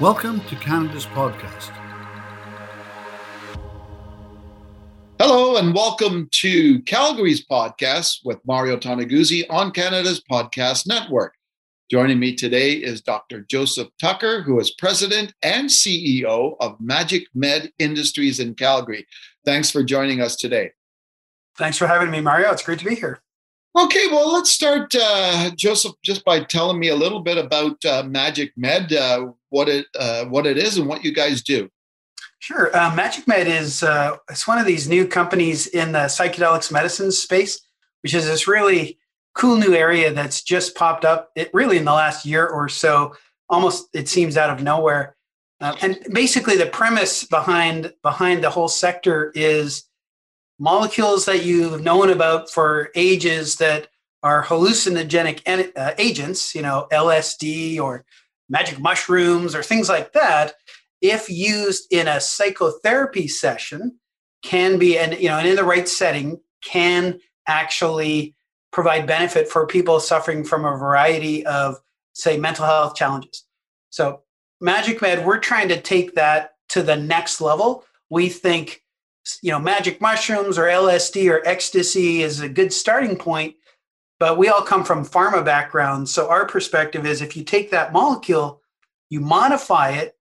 Welcome to Canada's podcast. Hello, and welcome to Calgary's podcast with Mario Toneguzzi on Canada's Podcast Network. Joining me today is Dr. Joseph Tucker, who is president and CEO of Magic Med Industries in Calgary. Thanks for joining us today. Thanks for having me, Mario. It's great to be here. Okay, well, let's start, uh, Joseph, just by telling me a little bit about uh, Magic Med, uh, what it uh, what it is, and what you guys do. Sure. Uh, Magic Med is uh, it's one of these new companies in the psychedelics medicine space, which is this really cool new area that's just popped up. It really in the last year or so, almost it seems out of nowhere. and basically, the premise behind behind the whole sector is molecules that you've known about for ages that are hallucinogenic uh, agents, you know, LSD or magic mushrooms or things like that, if used in a psychotherapy session, can be and you know, and in the right setting, can actually provide benefit for people suffering from a variety of, say, mental health challenges. So, Magic Med, we're trying to take that to the next level. We think you know, magic mushrooms or LSD or ecstasy is a good starting point, but we all come from pharma backgrounds. So our perspective is if you take that molecule, you modify it,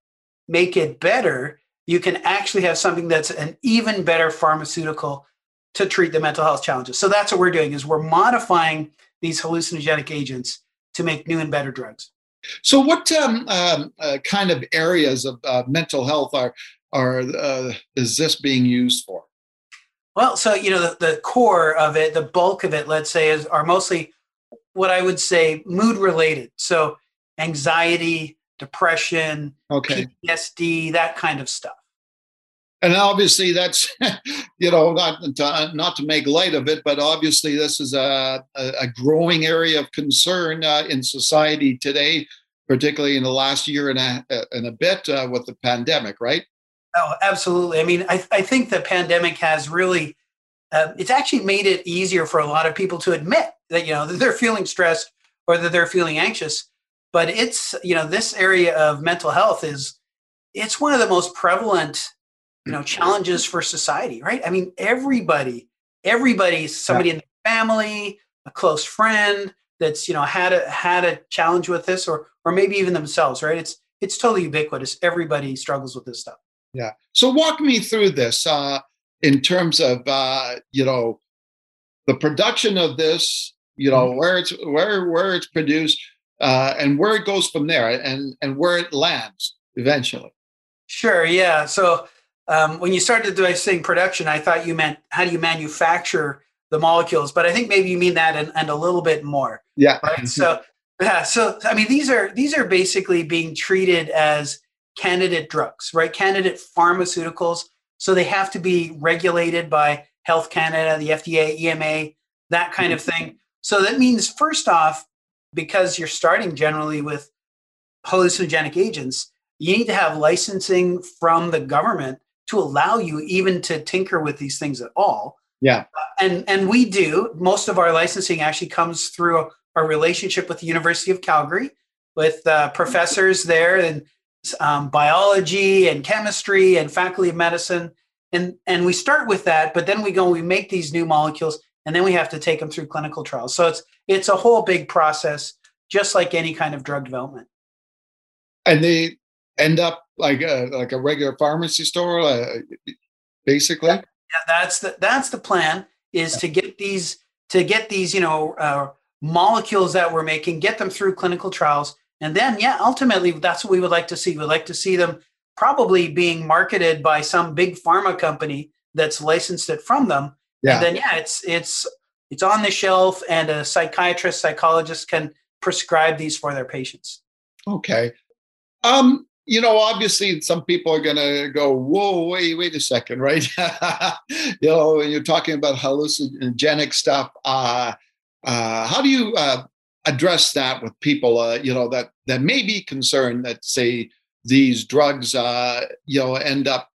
make it better, you can actually have something that's an even better pharmaceutical to treat the mental health challenges. So that's what we're doing is we're modifying these hallucinogenic agents to make new and better drugs. So, what um, um, uh, kind of areas of uh, mental health are are uh, is this being used for? Well, so you know the, the core of it, the bulk of it, let's say, is are mostly what I would say mood related. So anxiety, depression, okay. PTSD, that kind of stuff. And obviously, that's you know not to, not to make light of it, but obviously this is a a growing area of concern uh, in society today, particularly in the last year and a and a bit uh, with the pandemic, right? Oh, absolutely. I mean, I, I think the pandemic has really, uh, it's actually made it easier for a lot of people to admit that, you know, that they're feeling stressed or that they're feeling anxious. But it's, you know, this area of mental health is, it's one of the most prevalent, you know, challenges for society, right? I mean, everybody, everybody, somebody yeah. in the family, a close friend that's, you know, had a, had a challenge with this or, or maybe even themselves, right? It's, it's totally ubiquitous. Everybody struggles with this stuff. Yeah. So walk me through this uh, in terms of uh, you know the production of this, you know mm-hmm. where it's where where it's produced, uh, and where it goes from there, and and where it lands eventually. Sure. Yeah. So um, when you started doing saying production, I thought you meant how do you manufacture the molecules, but I think maybe you mean that and, and a little bit more. Yeah. Right. so yeah. So I mean, these are these are basically being treated as candidate drugs, right? Candidate pharmaceuticals. So they have to be regulated by Health Canada, the FDA, EMA, that kind of mm-hmm. thing. So that means, first off, because you're starting generally with hallucinogenic agents, you need to have licensing from the government to allow you even to tinker with these things at all. Yeah. And and we do. Most of our licensing actually comes through our relationship with the University of Calgary, with uh, professors there and um, biology and chemistry and faculty of medicine. And, and we start with that, but then we go, we make these new molecules, and then we have to take them through clinical trials. So it's, it's a whole big process, just like any kind of drug development. And they end up like a, like a regular pharmacy store, uh, basically? Yeah, yeah, that's the, that's the plan is yeah. to get these, to get these, you know, uh, molecules that we're making, get them through clinical trials, and then, yeah, ultimately, that's what we would like to see. We'd like to see them probably being marketed by some big pharma company that's licensed it from them. Yeah. And then, yeah, it's it's it's on the shelf, and a psychiatrist, psychologist can prescribe these for their patients. Okay. Um, you know, obviously, some people are going to go, "Whoa, wait, wait a second, right?" you know, when you're talking about hallucinogenic stuff, uh, uh, how do you uh, address that with people, uh, you know, that that may be concerned that say these drugs, uh, you know, end up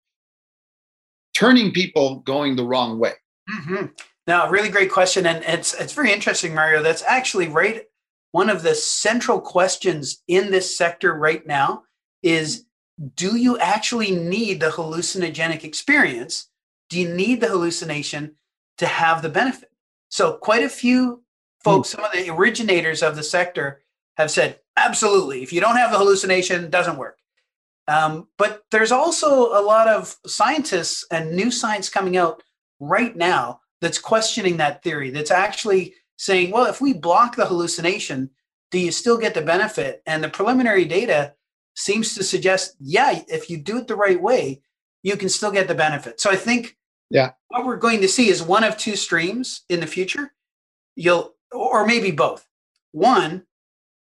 turning people going the wrong way. Mm-hmm. Now, really great question, and it's it's very interesting, Mario. That's actually right. One of the central questions in this sector right now is do you actually need the hallucinogenic experience? Do you need the hallucination to have the benefit? So, quite a few folks, some of the originators of the sector have said, absolutely, if you don't have the hallucination, it doesn't work. Um, but there's also a lot of scientists and new science coming out right now that's questioning that theory, that's actually saying, well, if we block the hallucination, do you still get the benefit? And the preliminary data seems to suggest, yeah, if you do it the right way, you can still get the benefit. So I think yeah, what we're going to see is one of two streams in the future. You'll or maybe both. One,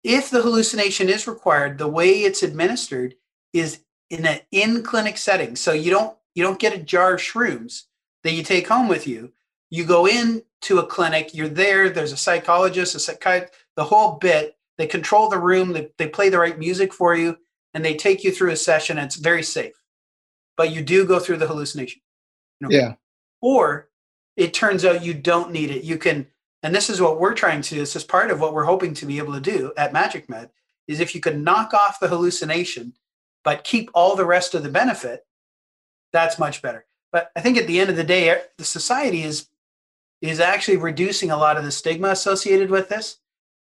if the hallucination is required, the way it's administered is in an in-clinic setting. So you don't you don't get a jar of shrooms that you take home with you. You go in to a clinic, you're there, there's a psychologist, a psychiatrist, the whole bit. They control the room, they, they play the right music for you, and they take you through a session. it's very safe. But you do go through the hallucination. You know? Yeah. Or it turns out you don't need it. You can, and this is what we're trying to do. This is part of what we're hoping to be able to do at Magic Med, is if you can knock off the hallucination, but keep all the rest of the benefit, that's much better. But I think at the end of the day, eh, the society is is actually reducing a lot of the stigma associated with this.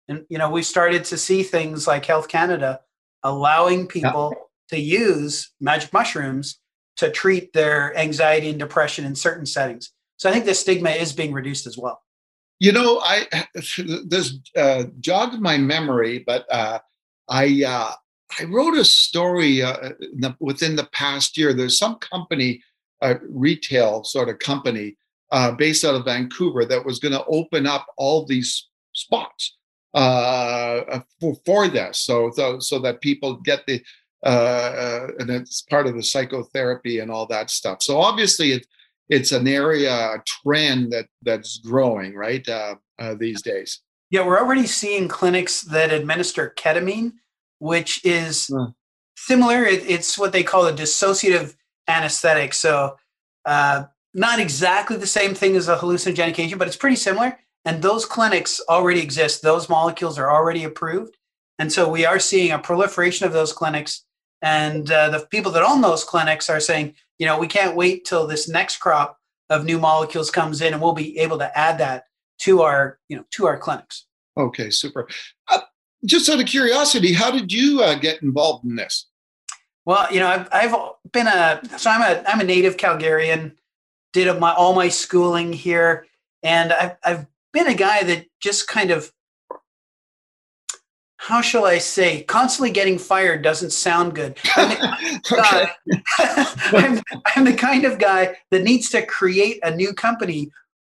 And you know, we've started to see things like Health Canada allowing people yeah. to use magic mushrooms to treat their anxiety and depression in certain settings. So I think the stigma is being reduced as well. You know, I this uh, jogged my memory, but uh, I uh, I wrote a story uh, the, within the past year. There's some company, a retail sort of company, uh, based out of Vancouver, that was going to open up all these spots uh, for, for this, so, so so that people get the uh, and it's part of the psychotherapy and all that stuff. So obviously, it's an area, a trend that that's growing right uh, uh, these days. Yeah, we're already seeing clinics that administer ketamine, which is similar. It, it's what they call a dissociative anesthetic. So, uh, not exactly the same thing as a hallucinogenic agent, but it's pretty similar. And those clinics already exist. Those molecules are already approved. And so we are seeing a proliferation of those clinics and uh, the people that own those clinics are saying, you know, we can't wait till this next crop of new molecules comes in, and we'll be able to add that to our, you know, to our clinics. Okay, super. Uh, just out of curiosity, how did you uh, get involved in this? Well, you know, I've, I've been a so I'm a I'm a native Calgarian. Did my all my schooling here, and I've I've been a guy that just kind of how shall I say, constantly getting fired doesn't sound good. I'm the, guy, I'm, I'm the, kind of guy that needs to create a new company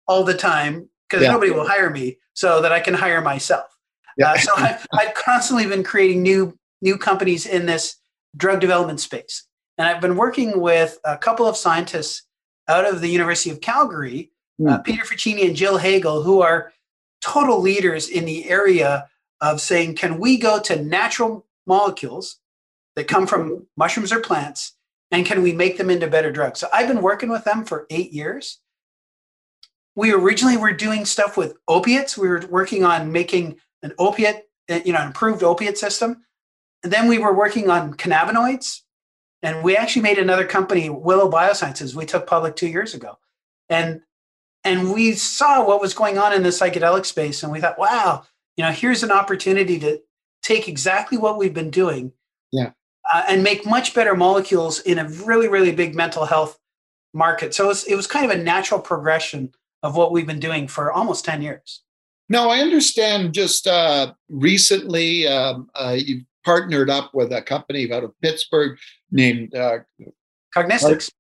all the time because yeah. nobody will hire me so that I can hire myself. Yeah. Uh, so I've, I've constantly been creating new new companies in this drug development space. And I've been working with a couple of scientists out of the University of Calgary, mm. uh, Peter Facchini and Jill Hagel, who are total leaders in the area of saying, can we go to natural molecules that come from mm-hmm. mushrooms or plants and can we make them into better drugs? So I've been working with them for eight years. We originally were doing stuff with opiates. We were working on making an opiate, eh, you know, an improved opiate system. And then we were working on cannabinoids. And we actually made another company, Willow Biosciences, we took public two years ago. And and we saw what was going on in the psychedelic space and we thought, wow, you know here's an opportunity to take exactly what we've been doing yeah. uh, and make much better molecules in a really really big mental health market. So it was, it was kind of a natural progression of what we've been doing for almost 10 years. Now i understand just uh, recently um, uh, you've partnered up with a company out of pittsburgh named uh, Cognistx.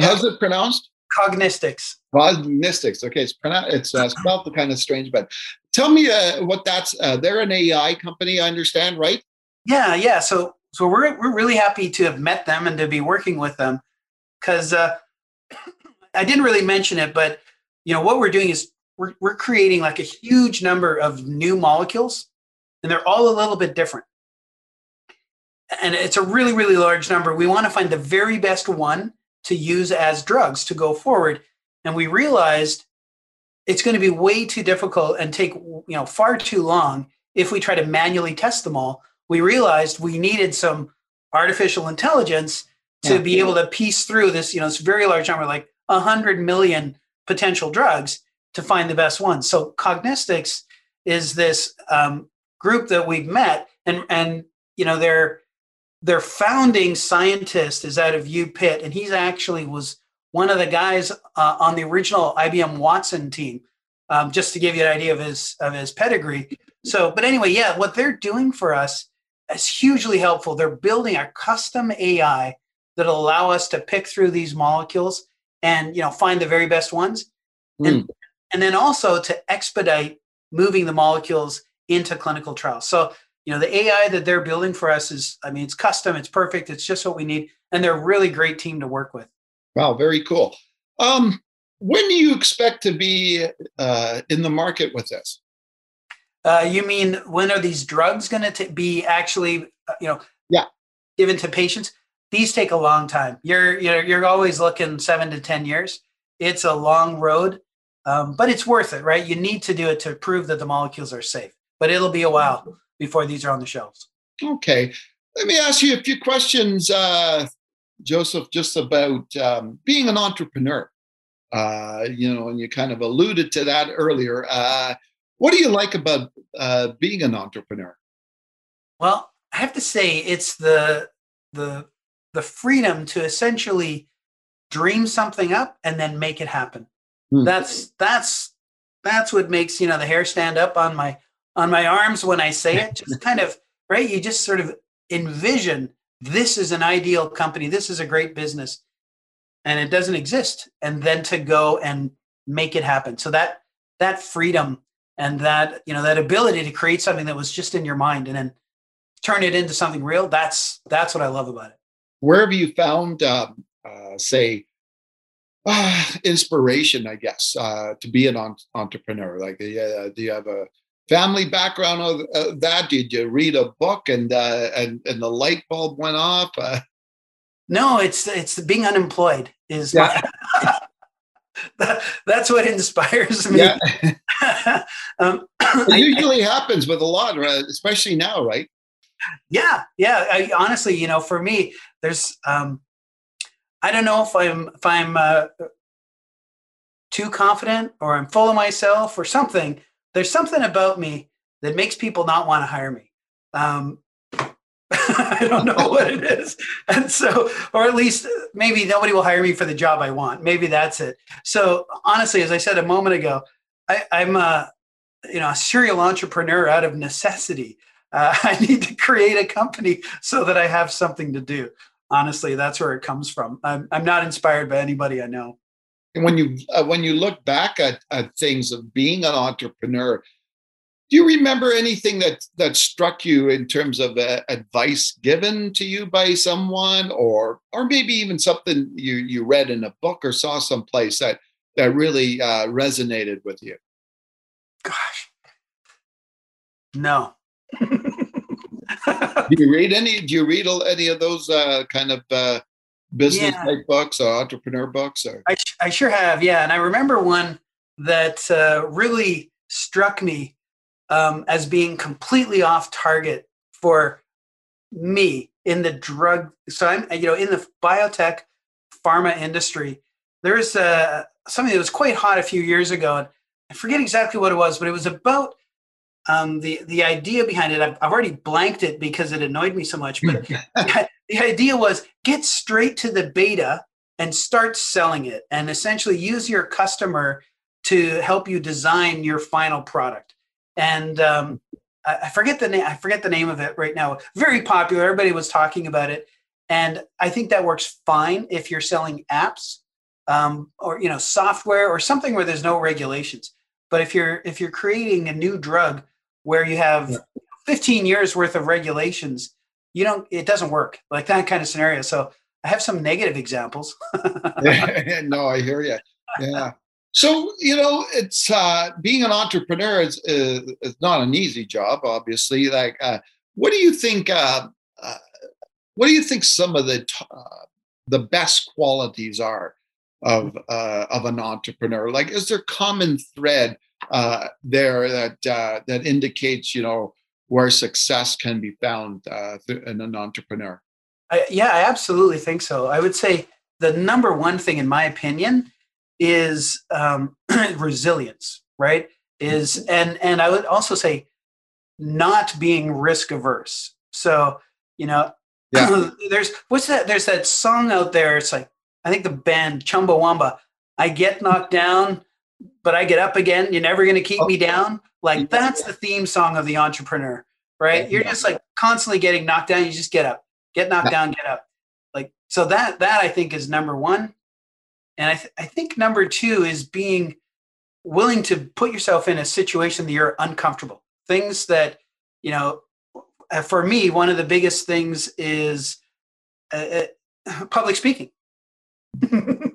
How's it pronounced Cognistx Cognistx okay it's pronounced it's uh, spelled kind of strange but Tell me uh, what that's. Uh, they're an AI company, I understand, right? Yeah, yeah. So, so we're we're really happy to have met them and to be working with them, because uh, I didn't really mention it, but you know what we're doing is we're we're creating like a huge number of new molecules, and they're all a little bit different. And it's a really, really large number. We want to find the very best one to use as drugs to go forward. And we realized it's going to be way too difficult and take you know far too long if we try to manually test them all we realized we needed some artificial intelligence to be able to piece through this, you know, this very large number, like a hundred million potential drugs to find the best ones. So Cognistx is this um, group that we've met, and and you know their their founding scientist is out of U Pitt, and he's actually was one of the guys uh, on the original IBM Watson team. Um, just to give you an idea of his of his pedigree. So, but anyway, yeah, what they're doing for us is hugely helpful. They're building a custom AI that'll allow us to pick through these molecules and you know find the very best ones mm. and, and then also to expedite moving the molecules into clinical trials so you know the ai that they're building for us is i mean it's custom it's perfect it's just what we need and they're a really great team to work with wow very cool um when do you expect to be uh, in the market with this uh, you mean when are these drugs going to be actually uh, you know yeah given to patients these take a long time. You're you're you're always looking seven to ten years. It's a long road, um, but it's worth it, right? You need to do it to prove that the molecules are safe. But it'll be a while before these are on the shelves. Okay, let me ask you a few questions, uh, Joseph, just about um, being an entrepreneur. Uh, you know, and you kind of alluded to that earlier. Uh, what do you like about uh, being an entrepreneur? Well, I have to say it's the the the freedom to essentially dream something up and then make it happen. Mm. That's that's that's what makes you know the hair stand up on my on my arms when I say it. Just kind of right. You just sort of envision this is an ideal company. This is a great business, and it doesn't exist. And then to go and make it happen. So that that freedom and that you know that ability to create something that was just in your mind and then turn it into something real. That's that's what I love about it where have you found, um, uh, say, uh, inspiration, I guess, uh, to be an on- entrepreneur? Like, uh, do you have a family background of, that? Did you read a book and uh, and and the light bulb went off? Uh, no, it's it's being unemployed is yeah. that, that's what inspires me. Yeah. um, it usually I, happens with a lot, especially now, right? Yeah, yeah. I, honestly, you know, for me, there's, um, I don't know if I'm if I'm uh, too confident or I'm full of myself or something. There's something about me that makes people not want to hire me. Um, I don't know what it is, and so, or at least maybe nobody will hire me for the job I want. Maybe that's it. So honestly, as I said a moment ago, I, I'm a you know a serial entrepreneur out of necessity uh, I need to create a company so that I have something to do. Honestly, that's where it comes from. I'm, I'm not inspired by anybody I know. And when you uh, when you look back at, at things of being an entrepreneur, do you remember anything that that struck you in terms of uh, advice given to you by someone, or or maybe even something you you read in a book or saw someplace that that really uh, resonated with you? Gosh, no, do you read any? Do you read any of those uh, kind of uh, business yeah. books or entrepreneur books? Or I, I sure have, yeah. And I remember one that uh, really struck me um, as being completely off target for me in the drug. So I'm, you know, in the biotech pharma industry. There's uh, something that was quite hot a few years ago, and I forget exactly what it was, but it was about um, the the idea behind it I've, I've, already blanked it because it annoyed me so much but the idea was get straight to the beta and start selling it and essentially use your customer to help you design your final product. And um, I, I forget the name i forget the name of it right now. Very popular. Everybody was talking about it. And i think that works fine if you're selling apps um, or you know software or something where there's no regulations. But if you're if you're creating a new drug where you have yeah. 15 years worth of regulations you don't it doesn't work like that kind of scenario. So i have some negative examples. No i hear you yeah. So you know it's uh being an entrepreneur is, is, is not an easy job obviously. Like uh what do you think uh, uh what do you think some of the t- uh, the best qualities are of uh of an entrepreneur? Like is there common thread there that that indicates you know where success can be found uh, in an entrepreneur. I, yeah, I absolutely think so. I would say the number one thing, in my opinion, is um, resilience. Right? Is and and I would also say not being risk averse. So you know, yeah. there's what's that? There's that song out there. It's like I think the band Chumbawamba. I get knocked down, but I get up again. You're never going to keep me down. Like that's the theme song of the entrepreneur, right? You're just like constantly getting knocked down. You just get up, get knocked down, get up. Like so that that I think is number one, and I th- I think number two is being willing to put yourself in a situation that you're uncomfortable. Things that you know. Uh, for me, one of the biggest things is uh, uh public speaking.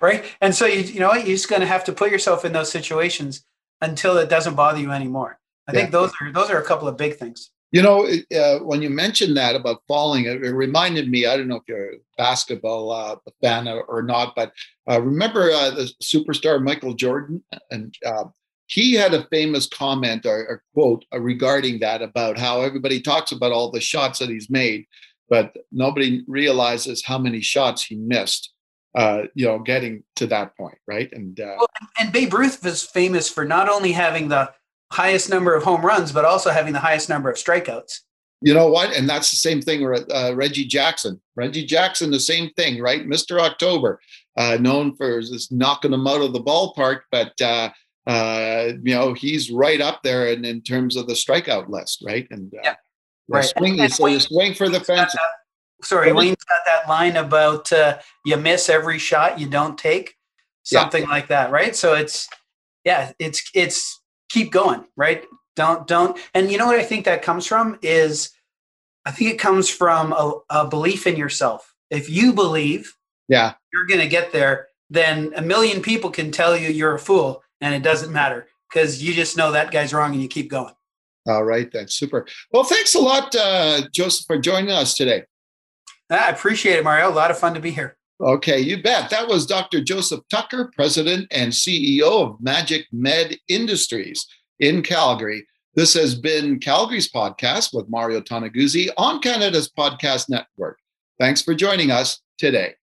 right? And so you you know what, you're just going to have to put yourself in those situations until it doesn't bother you anymore. I yeah. think those are those are a couple of big things. You know, uh, when you mentioned that about falling, it, it, reminded me. I don't know if you're a basketball uh, fan or not, but uh, remember uh, the superstar Michael Jordan, and uh, he had a famous comment or, or quote regarding that about how everybody talks about all the shots that he's made, but nobody realizes how many shots he missed uh, you know, getting to that point, right? And uh, well, and Babe Ruth was famous for not only having the highest number of home runs, but also having the highest number of strikeouts. You know what? And that's the same thing with uh, Reggie Jackson. Reggie Jackson, the same thing, right? Mr. October, uh, known for just knocking them out of the ballpark, but uh, uh, you know he's right up there in, in terms of the strikeout list, right? And uh, yeah, right. Swing, and, so you swing for the fences sorry, Wayne's got that line about uh, you miss every shot you don't take, something yeah. like that, right? So it's yeah, it's it's keep going, right? Don't don't, and you know what I think that comes from is I think it comes from a, a belief in yourself. If you believe, yeah, you're going to get there, then a million people can tell you you're a fool, and it doesn't matter because you just know that guy's wrong and you keep going. All right, then super. Well, thanks a lot, uh, Joseph, for joining us today. Ah, I appreciate it, Mario. A lot of fun to be here. Okay, you bet. That was Dr. Joseph Tucker, President and CEO of Magic Med Industries in Calgary. This has been Calgary's podcast with Mario Toneguzzi on Canada's Podcast Network. Thanks for joining us today.